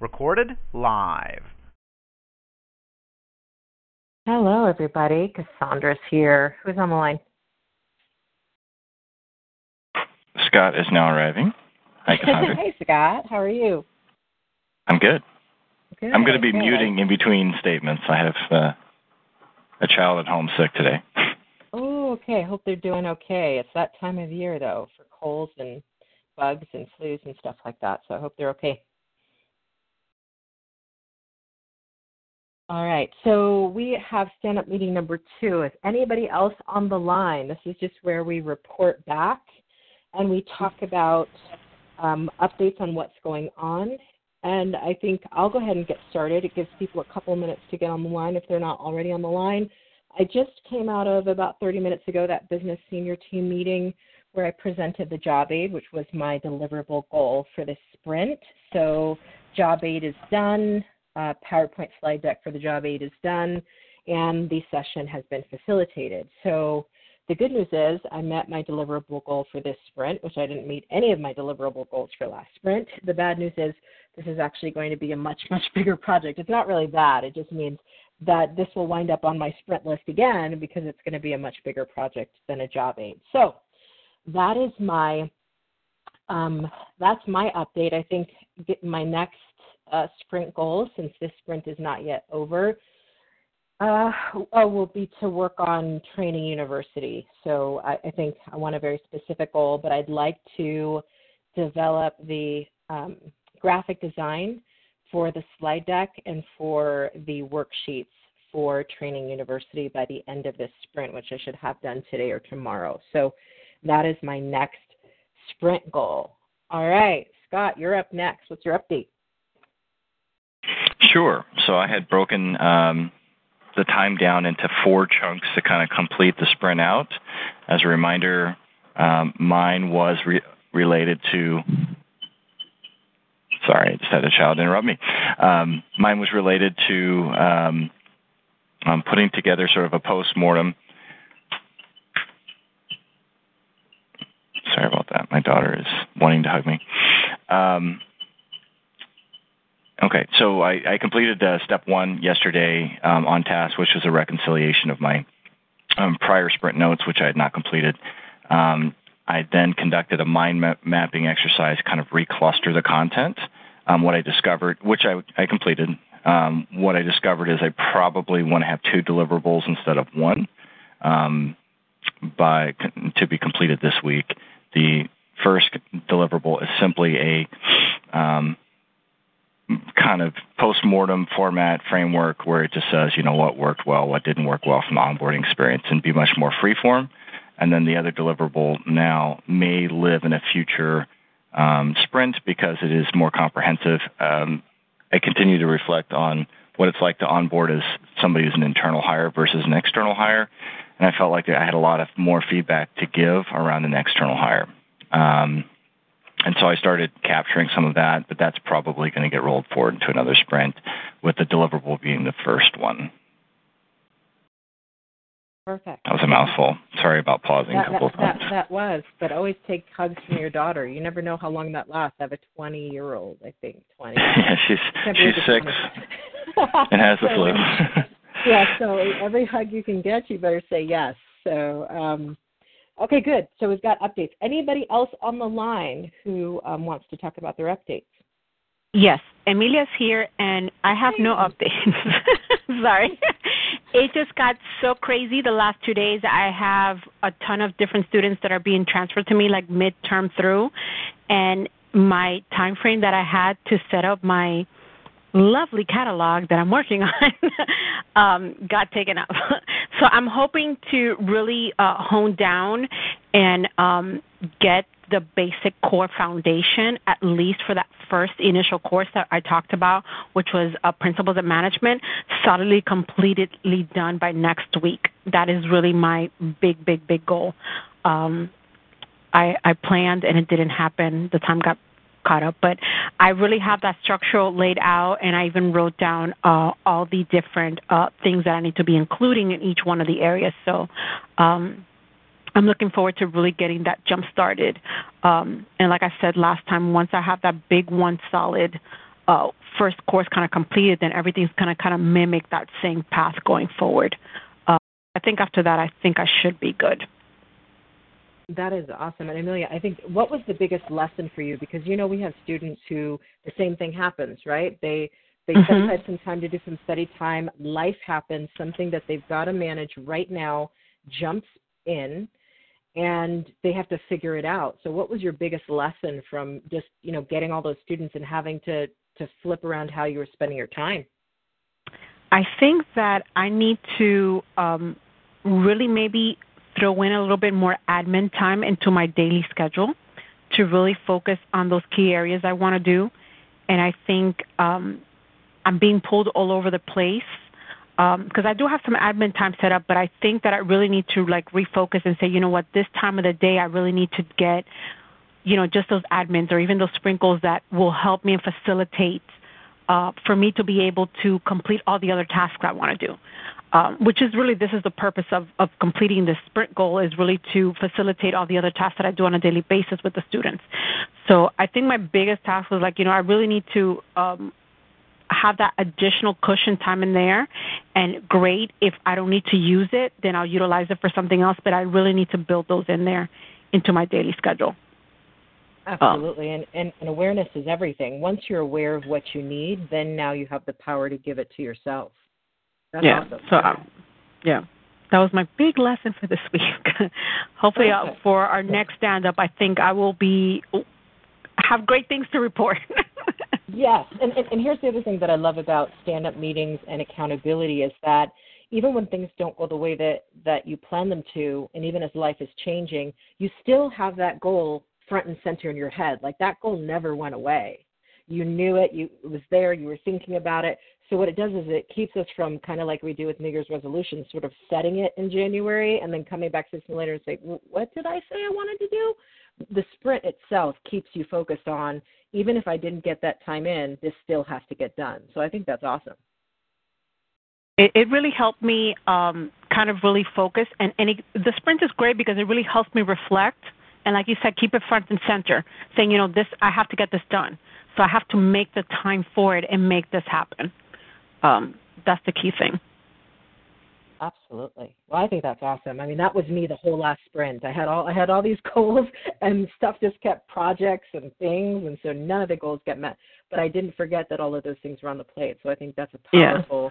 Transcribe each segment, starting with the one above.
Recorded live. Hello, everybody. Cassandra's here. Who's on the line? Scott is now arriving. Hi, Cassandra. hey, Scott. How are you? I'm good. Good. I'm going to be good. muting in between statements. I have uh, a child at home sick today. Oh, okay. I Hope they're doing okay. It's that time of year, though, for colds and bugs and flus and stuff like that. So I hope they're okay. All right. So we have stand up meeting number two. Is anybody else on the line? This is just where we report back and we talk about um, updates on what's going on. And I think I'll go ahead and get started. It gives people a couple minutes to get on the line if they're not already on the line. I just came out of about 30 minutes ago that business senior team meeting where I presented the job aid, which was my deliverable goal for this sprint. So, job aid is done, uh, PowerPoint slide deck for the job aid is done, and the session has been facilitated. So, the good news is I met my deliverable goal for this sprint, which I didn't meet any of my deliverable goals for last sprint. The bad news is this is actually going to be a much, much bigger project. It's not really bad, it just means that this will wind up on my sprint list again because it's going to be a much bigger project than a job aid. So, that is my um, that's my update. I think my next uh, sprint goal, since this sprint is not yet over, uh, oh, will be to work on training university. So I, I, think I want a very specific goal, but I'd like to develop the um, graphic design for the slide deck and for the worksheets for training university by the end of this sprint, which I should have done today or tomorrow. So that is my next sprint goal. All right, Scott, you're up next. What's your update? Sure. So I had broken um, the time down into four chunks to kind of complete the sprint out. As a reminder, um, mine was re- related to. Sorry, I just had a child interrupt me. Um, mine was related to um, um putting together sort of a post mortem Sorry about that. My daughter is wanting to hug me. Um, okay, so I, I completed uh, step one yesterday um, on task, which was a reconciliation of my um, prior sprint notes, which I had not completed. Um, I then conducted a mind ma- mapping exercise, kind of recluster the content. Um, what I discovered, which I, I completed, um, what I discovered is I probably want to have two deliverables instead of one by to be completed this week. The first deliverable is simply a um, kind of post-mortem format framework where it just says, you know, what worked well, what didn't work well from the onboarding experience, and be much more freeform. And then the other deliverable now may live in a future um, sprint because it is more comprehensive. Um, I continue to reflect on what it's like to onboard as somebody who's an internal hire versus an external hire and I felt like I had a lot of more feedback to give around an external hire. Um, and so I started capturing some of that, but that's probably going to get rolled forward into another sprint, with the deliverable being the first one. Perfect. That was a mouthful. Sorry about pausing that, a couple that, of times. That, that was, but always take hugs from your daughter. You never know how long that lasts. I have a 20 year old, I think. 20. yeah, she's she's six and has the flu. yeah, so every hug you can get, you better say yes. So, um, okay, good. So we've got updates. Anybody else on the line who um, wants to talk about their updates? Yes, Emilia's here, and I have no updates. Sorry. It just got so crazy the last two days. I have a ton of different students that are being transferred to me, like midterm through, and my time frame that I had to set up my lovely catalog that I'm working on um, got taken up. so I'm hoping to really uh, hone down and um, get the basic core foundation, at least for that first initial course that I talked about, which was uh, Principles of Management, solidly completely done by next week. That is really my big, big, big goal. Um, I, I planned and it didn't happen. The time got caught up. But I really have that structure laid out, and I even wrote down uh, all the different uh, things that I need to be including in each one of the areas. So um, I'm looking forward to really getting that jump started. Um, and like I said last time, once I have that big one solid uh, first course kind of completed, then everything's going to kind of mimic that same path going forward. Uh, I think after that, I think I should be good. That is awesome. And Amelia, I think what was the biggest lesson for you? Because you know we have students who the same thing happens, right? They they mm-hmm. set aside some time to do some study time. Life happens, something that they've got to manage right now jumps in and they have to figure it out. So what was your biggest lesson from just, you know, getting all those students and having to to flip around how you were spending your time? I think that I need to um, really maybe throw in a little bit more admin time into my daily schedule to really focus on those key areas I want to do. And I think um, I'm being pulled all over the place because um, I do have some admin time set up, but I think that I really need to like refocus and say, you know what, this time of the day I really need to get, you know, just those admins or even those sprinkles that will help me and facilitate uh, for me to be able to complete all the other tasks I want to do. Um, which is really this is the purpose of, of completing this sprint goal is really to facilitate all the other tasks that I do on a daily basis with the students. So I think my biggest task was like, you know, I really need to um, have that additional cushion time in there and great if I don't need to use it, then I'll utilize it for something else, but I really need to build those in there into my daily schedule. Absolutely. Um, and, and, and awareness is everything. Once you're aware of what you need, then now you have the power to give it to yourself. That's yeah. Awesome. So, um, yeah. That was my big lesson for this week. Hopefully, uh, for our next stand up, I think I will be have great things to report. Yes, and, and and here's the other thing that I love about stand-up meetings and accountability is that even when things don't go the way that that you plan them to, and even as life is changing, you still have that goal front and center in your head. Like that goal never went away. You knew it. You it was there. You were thinking about it. So what it does is it keeps us from kind of like we do with New Year's resolutions, sort of setting it in January and then coming back six months later and say, "What did I say I wanted to do?" The sprint itself keeps you focused on even if I didn't get that time in, this still has to get done. So I think that's awesome. It, it really helped me um, kind of really focus, and, and it, the sprint is great because it really helps me reflect. And like you said, keep it front and center, saying, you know, this I have to get this done, so I have to make the time for it and make this happen. Um, that's the key thing. Absolutely. Well, I think that's awesome. I mean, that was me the whole last sprint. I had all I had all these goals, and stuff just kept projects and things, and so none of the goals get met. But I didn't forget that all of those things were on the plate. So I think that's a powerful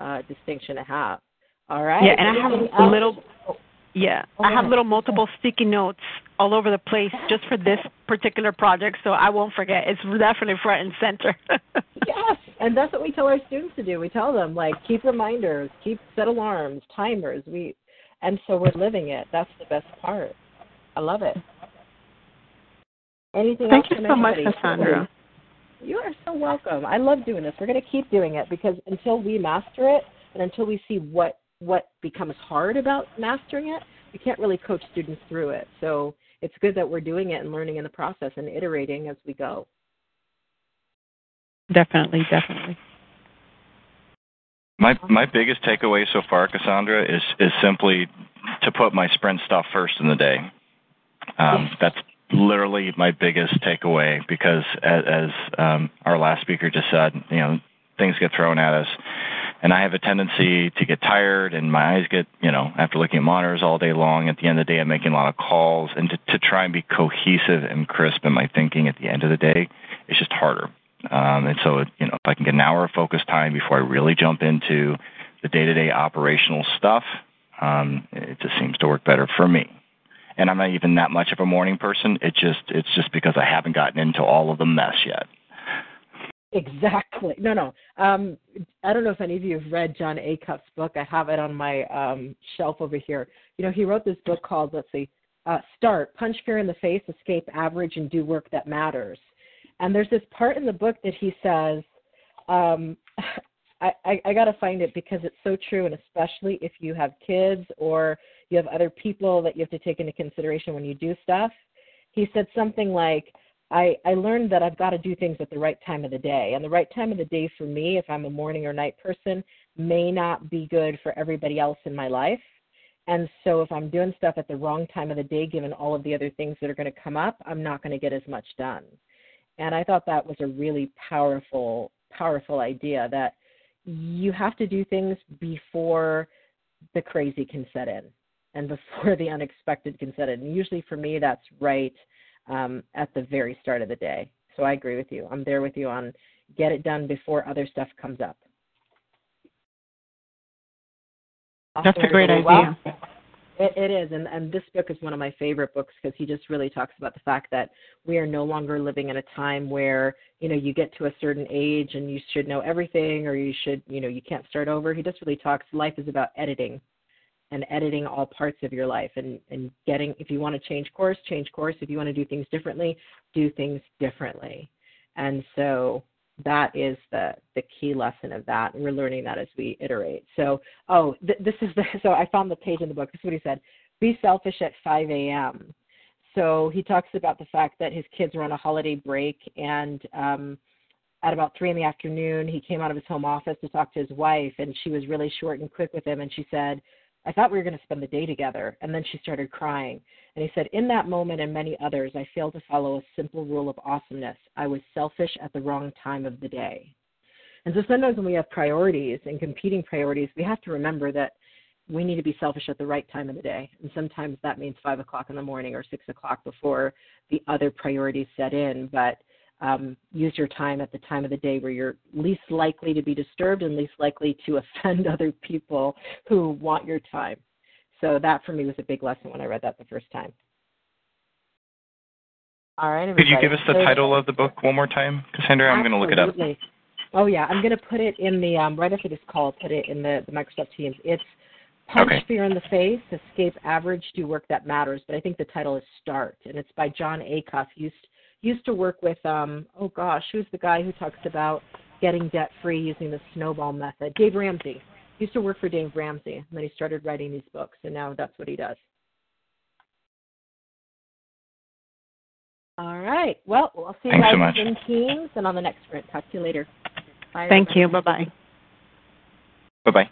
yeah. uh, distinction to have. All right. Yeah, and I have a little. Oh, yeah, oh, I have little multiple sticky notes all over the place just for this particular project, so I won't forget. It's definitely front and center. yes, and that's what we tell our students to do. We tell them like keep reminders, keep set alarms, timers. We, and so we're living it. That's the best part. I love it. Anything Thank else you so much, Cassandra. You are so welcome. I love doing this. We're going to keep doing it because until we master it and until we see what what becomes hard about mastering it, we can't really coach students through it. So it's good that we're doing it and learning in the process and iterating as we go. Definitely, definitely. My my biggest takeaway so far, Cassandra, is is simply to put my sprint stuff first in the day. Um, that's literally my biggest takeaway because, as, as um, our last speaker just said, you know, things get thrown at us and I have a tendency to get tired and my eyes get, you know, after looking at monitors all day long, at the end of the day, I'm making a lot of calls and to, to try and be cohesive and crisp in my thinking at the end of the day, it's just harder. Um, and so, you know, if I can get an hour of focus time before I really jump into the day-to-day operational stuff, um, it just seems to work better for me. And I'm not even that much of a morning person. It just, it's just because I haven't gotten into all of the mess yet. Exactly. No, no. Um, I don't know if any of you have read Jon Acuff's book. I have it on my um, shelf over here. You know, he wrote this book called, let's see, uh, Start, Punch Fear in the Face, Escape Average, and Do Work That Matters. And there's this part in the book that he says, um, I, I, I got to find it because it's so true, and especially if you have kids or you have other people that you have to take into consideration when you do stuff. He said something like, I, I learned that I've got to do things at the right time of the day. And the right time of the day for me, if I'm a morning or night person, may not be good for everybody else in my life. And so if I'm doing stuff at the wrong time of the day, given all of the other things that are going to come up, I'm not going to get as much done. And I thought that was a really powerful, powerful idea that you have to do things before the crazy can set in and before the unexpected can set in. And usually for me, that's right um, at the very start of the day. So I agree with you. I'm there with you on get it done before other stuff comes up. That's a great idea. Well, it, it is, and, and this book is one of my favorite books because he just really talks about the fact that we are no longer living in a time where you know you get to a certain age and you should know everything, or you should you know you can't start over. He just really talks. Life is about editing, and editing all parts of your life, and and getting if you want to change course, change course. If you want to do things differently, do things differently. And so that is the the key lesson of that and we're learning that as we iterate so oh th- this is the so i found the page in the book this is what he said be selfish at 5 a.m so he talks about the fact that his kids were on a holiday break and um at about three in the afternoon he came out of his home office to talk to his wife and she was really short and quick with him and she said I thought we were going to spend the day together. And then she started crying. And he said, In that moment and many others, I failed to follow a simple rule of awesomeness. I was selfish at the wrong time of the day. And so sometimes when we have priorities and competing priorities, we have to remember that we need to be selfish at the right time of the day. And sometimes that means five o'clock in the morning or six o'clock before the other priorities set in. But um, use your time at the time of the day where you're least likely to be disturbed and least likely to offend other people who want your time. So that for me was a big lesson when I read that the first time. All right. Everybody. Could you give us the title of the book one more time, Cassandra? I'm going to look it up. Oh yeah, I'm going to put it in the um, right after this call. Put it in the, the Microsoft Teams. It's Punch okay. Fear in the Face, Escape Average, Do Work That Matters. But I think the title is Start, and it's by Jon Acuff. Used used to work with um oh gosh, who's the guy who talks about getting debt free using the snowball method? Dave Ramsey. He used to work for Dave Ramsey, and then he started writing these books, and now that's what he does. All right. Well, we'll see you Thanks guys so in Teams and on the next sprint. Talk to you later. Bye. Thank everybody. you. Bye bye. Bye bye.